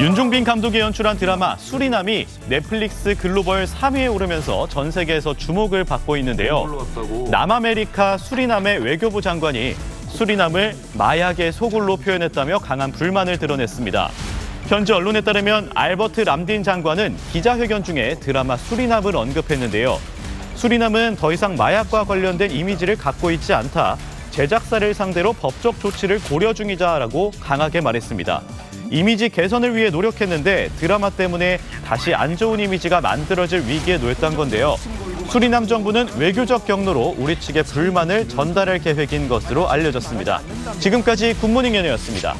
윤종빈 감독이 연출한 드라마 수리남이 넷플릭스 글로벌 3위에 오르면서 전 세계에서 주목을 받고 있는데요. 남아메리카 수리남의 외교부 장관이 수리남을 마약의 소굴로 표현했다며 강한 불만을 드러냈습니다. 현지 언론에 따르면 알버트 람딘 장관은 기자회견 중에 드라마 수리남을 언급했는데요. 수리남은 더 이상 마약과 관련된 이미지를 갖고 있지 않다. 제작사를 상대로 법적 조치를 고려 중이다라고 강하게 말했습니다. 이미지 개선을 위해 노력했는데 드라마 때문에 다시 안 좋은 이미지가 만들어질 위기에 놓였던 건데요. 수리남 정부는 외교적 경로로 우리 측의 불만을 전달할 계획인 것으로 알려졌습니다. 지금까지 굿모닝 연예였습니다.